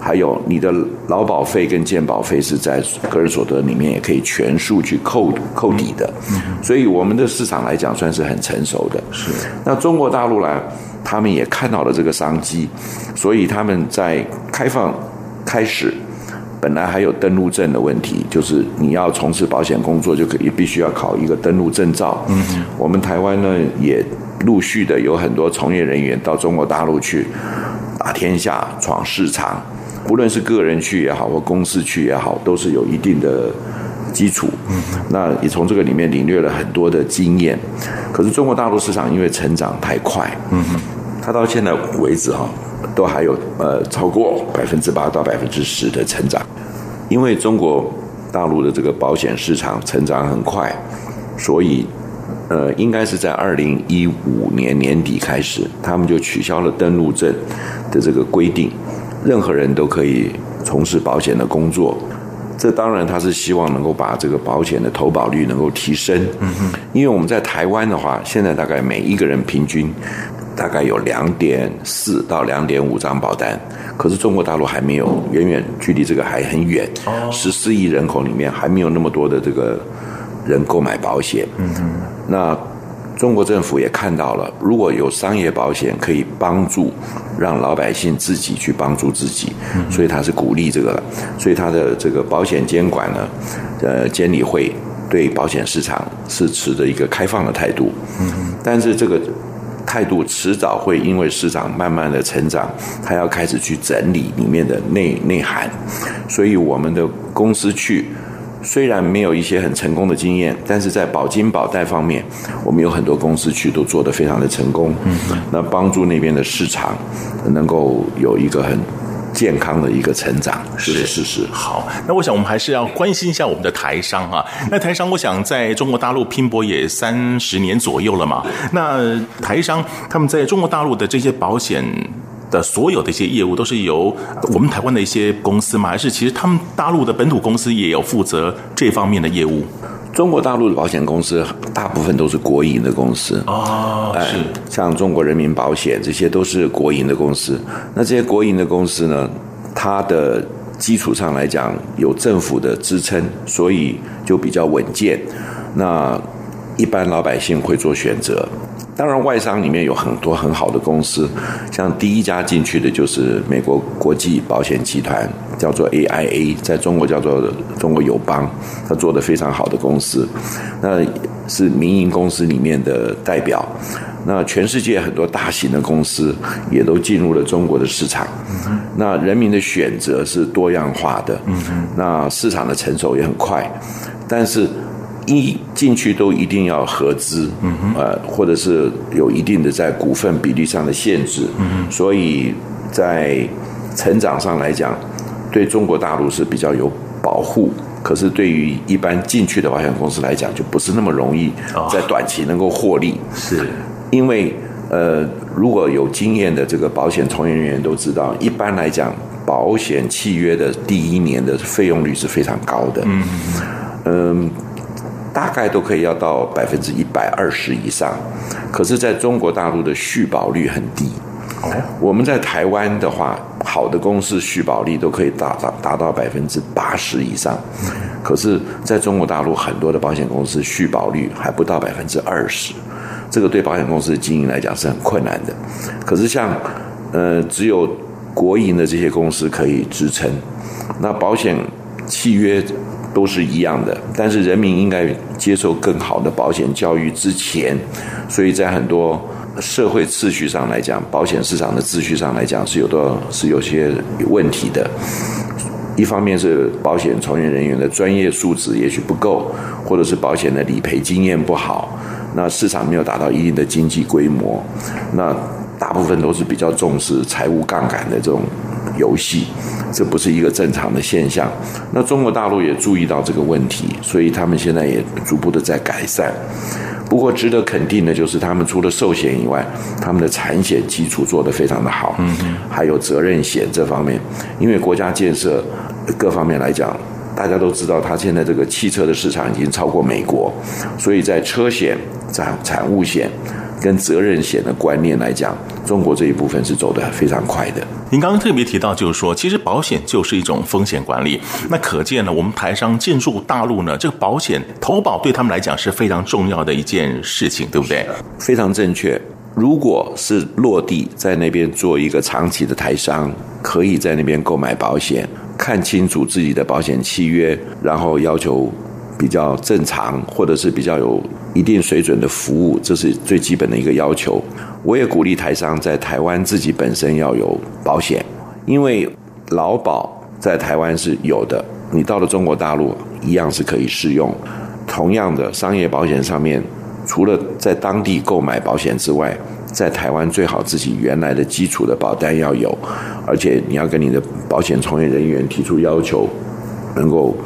还有你的劳保费跟健保费是在个人所得里面也可以全数去扣扣抵的。所以我们的市场来讲算是很成熟的。是，那中国大陆来，他们也看到了这个商机，所以他们在开放开始。本来还有登录证的问题，就是你要从事保险工作，就可以必须要考一个登录证照。嗯，我们台湾呢也陆续的有很多从业人员到中国大陆去打天下、闯市场，无论是个人去也好，或公司去也好，都是有一定的基础。嗯，那也从这个里面领略了很多的经验。可是中国大陆市场因为成长太快，嗯，它到现在为止哈。都还有呃超过百分之八到百分之十的成长，因为中国大陆的这个保险市场成长很快，所以呃，应该是在二零一五年年底开始，他们就取消了登陆证的这个规定，任何人都可以从事保险的工作。这当然他是希望能够把这个保险的投保率能够提升。嗯哼，因为我们在台湾的话，现在大概每一个人平均大概有两点四到两点五张保单，可是中国大陆还没有，远远距离这个还很远。哦，十四亿人口里面还没有那么多的这个。人购买保险，嗯哼，那中国政府也看到了，如果有商业保险可以帮助让老百姓自己去帮助自己，嗯、所以他是鼓励这个，所以他的这个保险监管呢，呃，监理会对保险市场是持着一个开放的态度，嗯，但是这个态度迟早会因为市场慢慢的成长，他要开始去整理里面的内内涵，所以我们的公司去。虽然没有一些很成功的经验，但是在保金保贷方面，我们有很多公司去都做得非常的成功。嗯，那帮助那边的市场能够有一个很健康的一个成长，是是是，是。好，那我想我们还是要关心一下我们的台商啊。那台商，我想在中国大陆拼搏也三十年左右了嘛。那台商他们在中国大陆的这些保险。的所有的一些业务都是由我们台湾的一些公司吗？还是其实他们大陆的本土公司也有负责这方面的业务？中国大陆的保险公司大部分都是国营的公司哦，是像中国人民保险这些都是国营的公司。那这些国营的公司呢，它的基础上来讲有政府的支撑，所以就比较稳健。那一般老百姓会做选择。当然，外商里面有很多很好的公司，像第一家进去的就是美国国际保险集团，叫做 AIA，在中国叫做中国友邦，他做的非常好的公司，那是民营公司里面的代表。那全世界很多大型的公司也都进入了中国的市场，那人民的选择是多样化的，那市场的成熟也很快，但是。一进去都一定要合资，嗯哼，呃，或者是有一定的在股份比例上的限制，嗯哼，所以在成长上来讲，对中国大陆是比较有保护，可是对于一般进去的保险公司来讲，就不是那么容易在短期能够获利，哦、是。因为呃，如果有经验的这个保险从业人员都知道，一般来讲，保险契约的第一年的费用率是非常高的，嗯哼嗯。大概都可以要到百分之一百二十以上，可是在中国大陆的续保率很低。我们在台湾的话，好的公司续保率都可以达到达到百分之八十以上，可是在中国大陆很多的保险公司续保率还不到百分之二十，这个对保险公司的经营来讲是很困难的。可是像呃只有国营的这些公司可以支撑，那保险契约。都是一样的，但是人民应该接受更好的保险教育之前，所以在很多社会秩序上来讲，保险市场的秩序上来讲是有的，是有些问题的。一方面是保险从业人员的专业素质也许不够，或者是保险的理赔经验不好，那市场没有达到一定的经济规模，那大部分都是比较重视财务杠杆的这种游戏。这不是一个正常的现象。那中国大陆也注意到这个问题，所以他们现在也逐步的在改善。不过值得肯定的就是，他们除了寿险以外，他们的产险基础做得非常的好。嗯，还有责任险这方面，因为国家建设各方面来讲，大家都知道，它现在这个汽车的市场已经超过美国，所以在车险、产产物险跟责任险的观念来讲，中国这一部分是走得非常快的。您刚刚特别提到，就是说，其实保险就是一种风险管理。那可见呢，我们台商进入大陆呢，这个保险投保对他们来讲是非常重要的一件事情，对不对？非常正确。如果是落地在那边做一个长期的台商，可以在那边购买保险，看清楚自己的保险契约，然后要求比较正常，或者是比较有一定水准的服务，这是最基本的一个要求。我也鼓励台商在台湾自己本身要有保险，因为劳保在台湾是有的，你到了中国大陆一样是可以适用。同样的商业保险上面，除了在当地购买保险之外，在台湾最好自己原来的基础的保单要有，而且你要跟你的保险从业人员提出要求，能够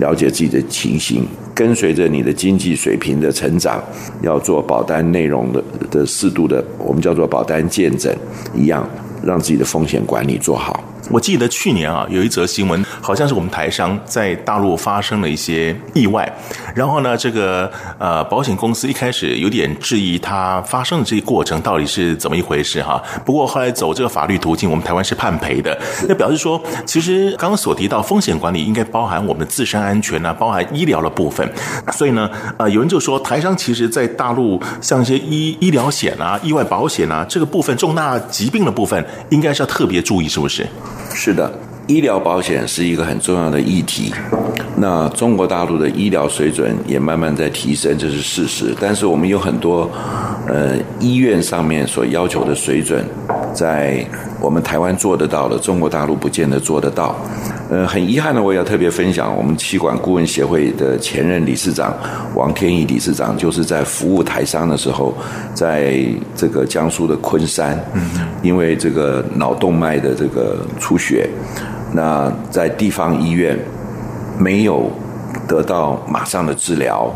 了解自己的情形，跟随着你的经济水平的成长，要做保单内容的的适度的，我们叫做保单见证一样，让自己的风险管理做好。我记得去年啊，有一则新闻，好像是我们台商在大陆发生了一些意外，然后呢，这个呃保险公司一开始有点质疑它发生的这个过程到底是怎么一回事哈。不过后来走这个法律途径，我们台湾是判赔的。那表示说，其实刚刚所提到风险管理应该包含我们的自身安全啊，包含医疗的部分。所以呢，呃，有人就说台商其实在大陆像一些医医疗险啊、意外保险啊这个部分重大疾病的部分，应该是要特别注意，是不是？是的，医疗保险是一个很重要的议题。那中国大陆的医疗水准也慢慢在提升，这是事实。但是我们有很多呃医院上面所要求的水准，在我们台湾做得到的，中国大陆不见得做得到。呃，很遗憾的，我也要特别分享，我们气管顾问协会的前任理事长王天义理事长，就是在服务台商的时候，在这个江苏的昆山，因为这个脑动脉的这个出血，那在地方医院没有得到马上的治疗，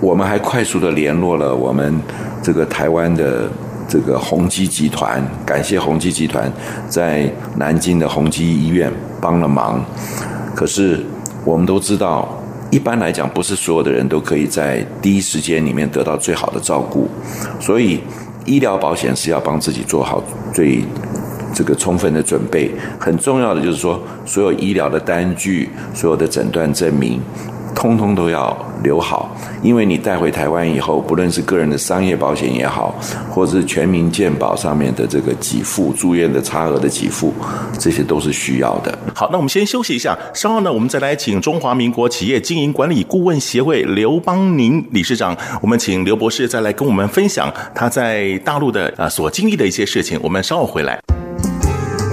我们还快速的联络了我们这个台湾的。这个宏基集团，感谢宏基集团在南京的宏基医院帮了忙。可是我们都知道，一般来讲，不是所有的人都可以在第一时间里面得到最好的照顾。所以，医疗保险是要帮自己做好最这个充分的准备。很重要的就是说，所有医疗的单据、所有的诊断证明。通通都要留好，因为你带回台湾以后，不论是个人的商业保险也好，或者是全民健保上面的这个给付、住院的差额的给付，这些都是需要的。好，那我们先休息一下，稍后呢，我们再来请中华民国企业经营管理顾问协会刘邦宁理事长，我们请刘博士再来跟我们分享他在大陆的啊所经历的一些事情。我们稍后回来。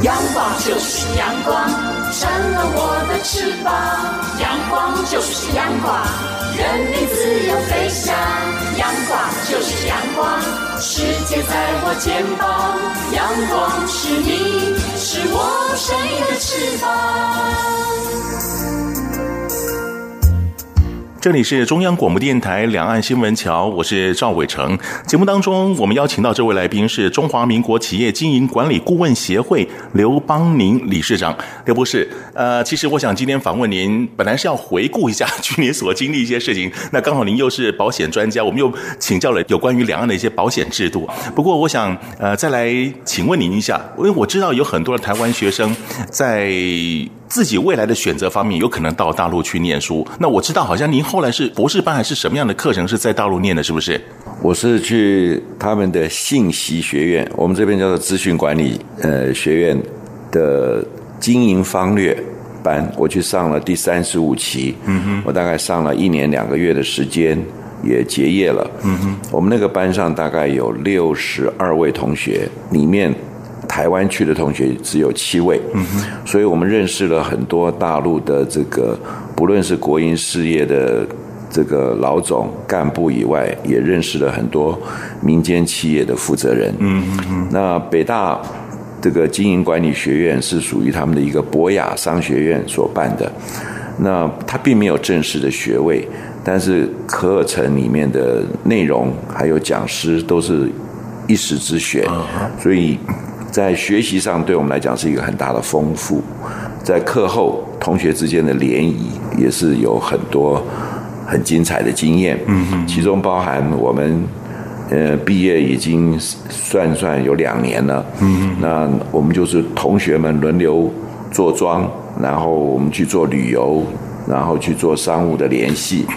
阳光就是阳光，闪了我的翅膀。阳光就是阳光，任你自由飞翔。阳光就是阳光，世界在我肩膀。阳光是你，是我生命的翅膀。这里是中央广播电台两岸新闻桥，我是赵伟成。节目当中，我们邀请到这位来宾是中华民国企业经营管理顾问协会刘邦宁理事长，刘博士。呃，其实我想今天访问您，本来是要回顾一下 去年所经历一些事情。那刚好您又是保险专家，我们又请教了有关于两岸的一些保险制度。不过，我想呃再来请问您一下，因为我知道有很多的台湾学生在。自己未来的选择方面，有可能到大陆去念书。那我知道，好像您后来是博士班还是什么样的课程是在大陆念的，是不是？我是去他们的信息学院，我们这边叫做资讯管理呃学院的经营方略班，我去上了第三十五期。嗯哼，我大概上了一年两个月的时间，也结业了。嗯哼，我们那个班上大概有六十二位同学，里面。台湾去的同学只有七位，嗯，所以我们认识了很多大陆的这个，不论是国营事业的这个老总干部以外，也认识了很多民间企业的负责人，那北大这个经营管理学院是属于他们的一个博雅商学院所办的，那他并没有正式的学位，但是课程里面的内容还有讲师都是一时之选，所以。在学习上，对我们来讲是一个很大的丰富。在课后，同学之间的联谊也是有很多很精彩的经验。嗯嗯。其中包含我们呃毕业已经算算有两年了。嗯嗯。那我们就是同学们轮流坐庄，然后我们去做旅游，然后去做商务的联系。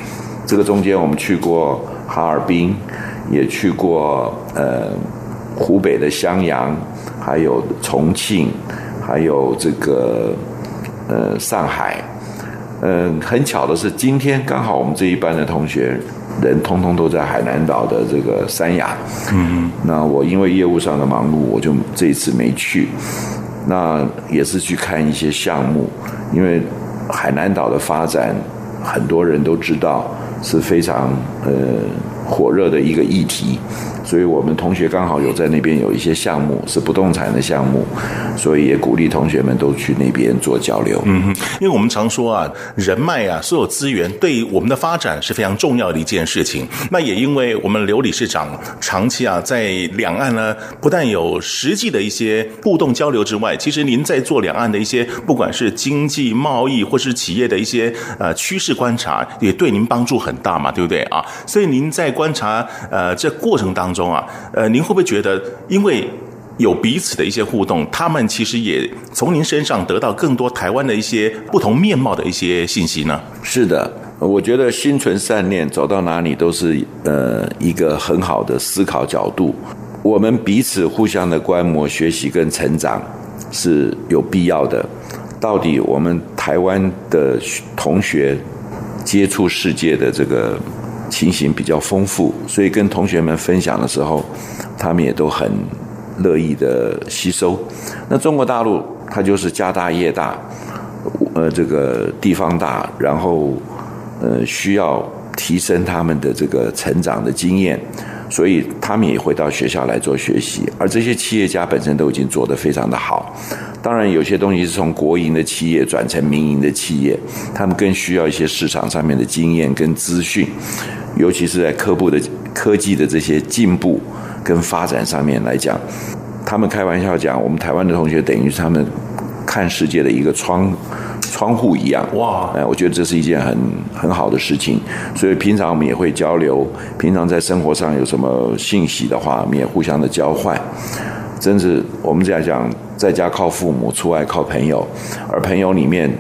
这个中间我们去过哈尔滨，也去过呃湖北的襄阳。还有重庆，还有这个呃上海，嗯、很巧的是，今天刚好我们这一班的同学人通通都在海南岛的这个三亚。嗯，那我因为业务上的忙碌，我就这一次没去。那也是去看一些项目，因为海南岛的发展，很多人都知道是非常呃火热的一个议题。所以我们同学刚好有在那边有一些项目是不动产的项目，所以也鼓励同学们都去那边做交流。嗯哼，因为我们常说啊，人脉啊，所有资源对我们的发展是非常重要的一件事情。那也因为我们刘理事长长期啊在两岸呢，不但有实际的一些互动交流之外，其实您在做两岸的一些不管是经济贸易或是企业的一些呃趋势观察，也对您帮助很大嘛，对不对啊？所以您在观察呃这过程当中中啊，呃，您会不会觉得因为有彼此的一些互动，他们其实也从您身上得到更多台湾的一些不同面貌的一些信息呢？是的，我觉得心存善念，走到哪里都是呃一个很好的思考角度。我们彼此互相的观摩、学习跟成长是有必要的。到底我们台湾的同学接触世界的这个情形比较丰富，所以跟同学们分享的时候，他们也都很。乐意的吸收，那中国大陆它就是家大业大，呃，这个地方大，然后呃需要提升他们的这个成长的经验，所以他们也会到学校来做学习，而这些企业家本身都已经做得非常的好。当然，有些东西是从国营的企业转成民营的企业，他们更需要一些市场上面的经验跟资讯，尤其是在科部的科技的这些进步。跟发展上面来讲，他们开玩笑讲，我们台湾的同学等于是他们看世界的一个窗窗户一样。哇！哎，我觉得这是一件很很好的事情。所以平常我们也会交流，平常在生活上有什么信息的话，我们也互相的交换。真是我们这样讲，在家靠父母，出外靠朋友。而朋友里面，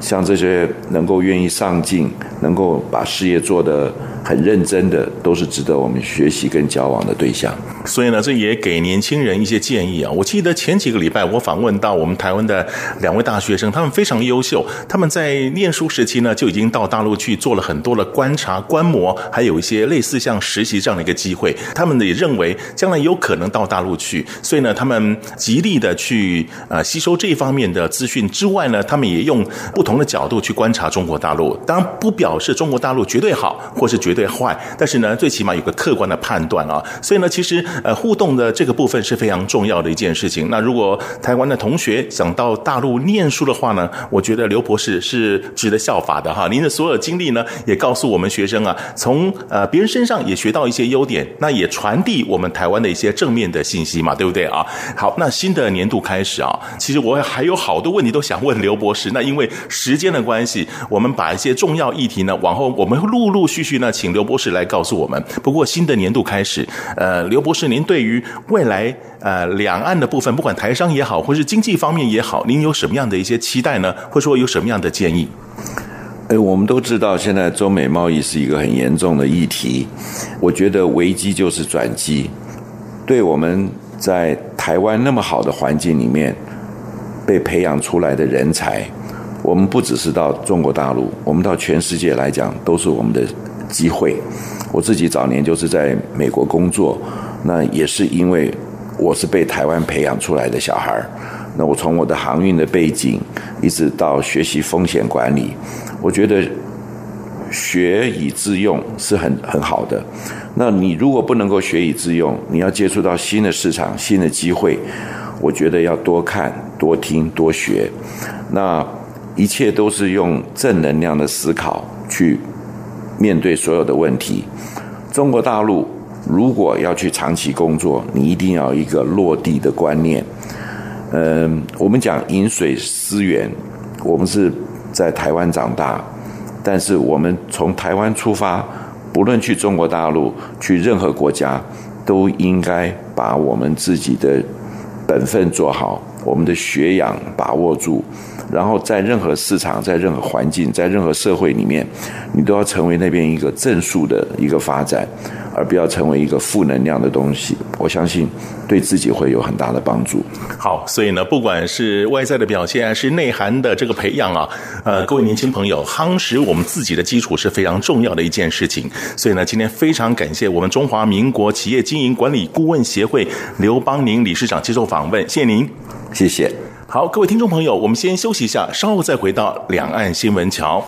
像这些能够愿意上进，能够把事业做得很认真的，都是值得我们学习跟交往的对象。所以呢，这也给年轻人一些建议啊。我记得前几个礼拜，我访问到我们台湾的两位大学生，他们非常优秀。他们在念书时期呢，就已经到大陆去做了很多的观察、观摩，还有一些类似像实习这样的一个机会。他们也认为将来有可能到大陆去，所以呢，他们极力的去呃吸收这方面的资讯之外呢，他们也用不同的角度去观察中国大陆。当然，不表示中国大陆绝对好，或是绝对坏，但是呢，最起码有个客观的判断啊。所以呢，其实。呃，互动的这个部分是非常重要的一件事情。那如果台湾的同学想到大陆念书的话呢，我觉得刘博士是值得效法的哈。您的所有经历呢，也告诉我们学生啊，从呃别人身上也学到一些优点，那也传递我们台湾的一些正面的信息嘛，对不对啊？好，那新的年度开始啊，其实我还有好多问题都想问刘博士。那因为时间的关系，我们把一些重要议题呢，往后我们会陆陆续续呢，请刘博士来告诉我们。不过新的年度开始，呃，刘博士。您对于未来呃两岸的部分，不管台商也好，或是经济方面也好，您有什么样的一些期待呢？或者说有什么样的建议？哎，我们都知道现在中美贸易是一个很严重的议题。我觉得危机就是转机。对我们在台湾那么好的环境里面被培养出来的人才，我们不只是到中国大陆，我们到全世界来讲都是我们的机会。我自己早年就是在美国工作。那也是因为我是被台湾培养出来的小孩儿，那我从我的航运的背景，一直到学习风险管理，我觉得学以致用是很很好的。那你如果不能够学以致用，你要接触到新的市场、新的机会，我觉得要多看、多听、多学。那一切都是用正能量的思考去面对所有的问题。中国大陆。如果要去长期工作，你一定要一个落地的观念。嗯，我们讲饮水思源，我们是在台湾长大，但是我们从台湾出发，不论去中国大陆，去任何国家，都应该把我们自己的本分做好，我们的学养把握住，然后在任何市场、在任何环境、在任何社会里面，你都要成为那边一个正数的一个发展。而不要成为一个负能量的东西，我相信对自己会有很大的帮助。好，所以呢，不管是外在的表现，还是内涵的这个培养啊，呃，各位年轻朋友，夯实我们自己的基础是非常重要的一件事情。所以呢，今天非常感谢我们中华民国企业经营管理顾问协会刘邦宁理事长接受访问，谢谢您，谢谢。好，各位听众朋友，我们先休息一下，稍后再回到两岸新闻桥。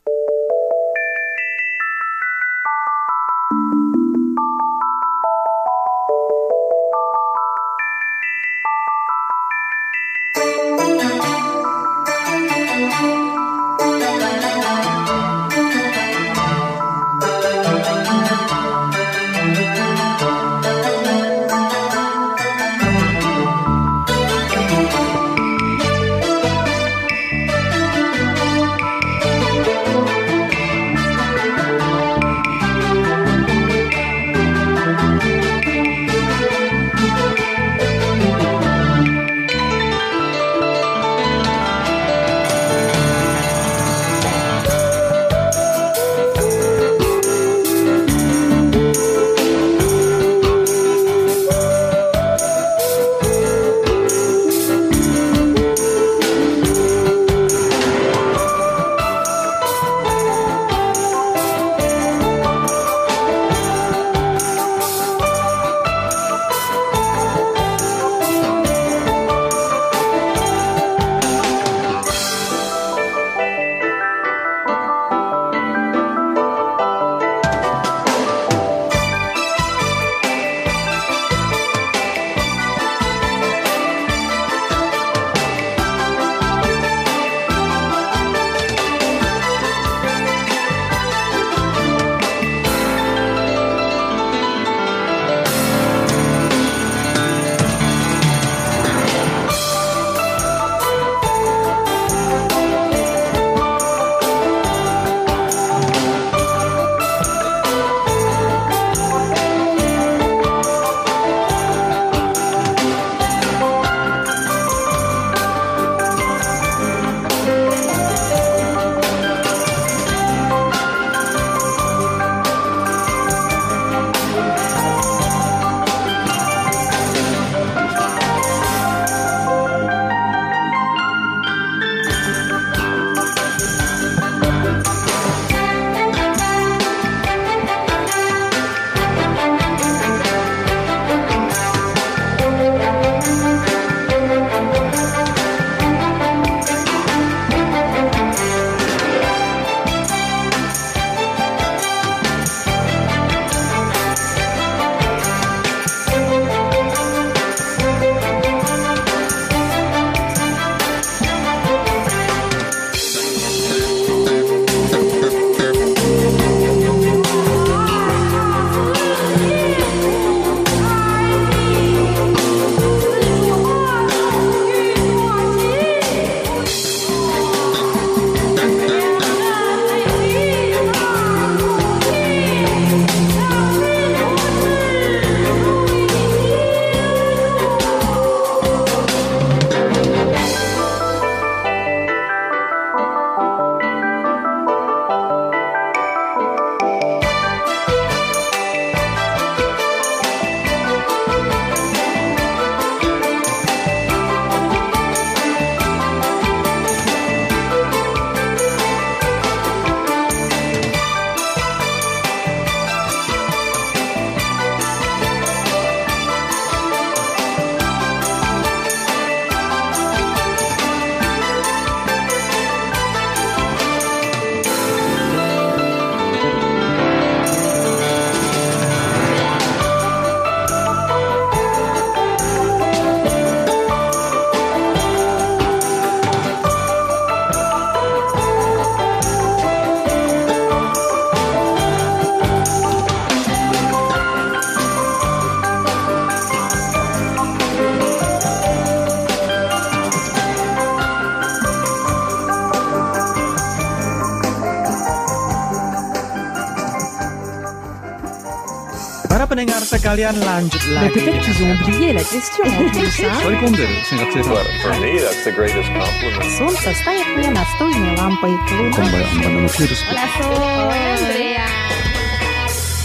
sekalian lanjut Mais lagi peut-être qu'ils ont oublié la question en plus, hein Sorry Kunder, singkat cerita For me, that's the greatest compliment. Солнце станет мне настольной лампой. Kombayan menemu virus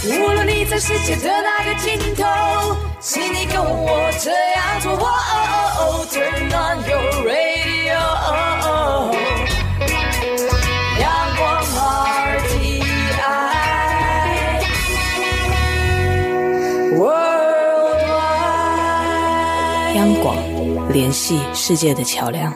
无论你在世界的哪个尽头，请你跟我这样做。哦哦哦，Turn on your radio。 联系世界的桥梁。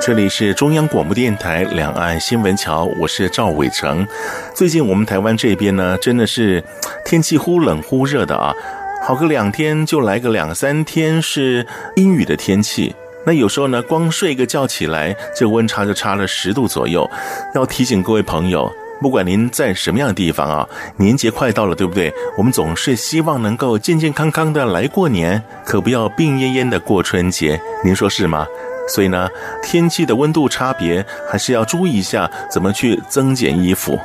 这里是中央广播电台两岸新闻桥，我是赵伟成。最近我们台湾这边呢，真的是天气忽冷忽热的啊，好个两天就来个两三天是阴雨的天气。那有时候呢，光睡个觉起来，这温差就差了十度左右。要提醒各位朋友，不管您在什么样的地方啊，年节快到了，对不对？我们总是希望能够健健康康的来过年，可不要病恹恹的过春节。您说是吗？所以呢，天气的温度差别还是要注意一下，怎么去增减衣服。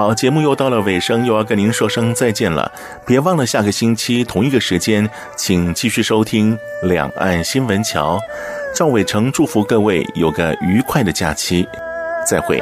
好，节目又到了尾声，又要跟您说声再见了。别忘了下个星期同一个时间，请继续收听《两岸新闻桥》。赵伟成祝福各位有个愉快的假期，再会。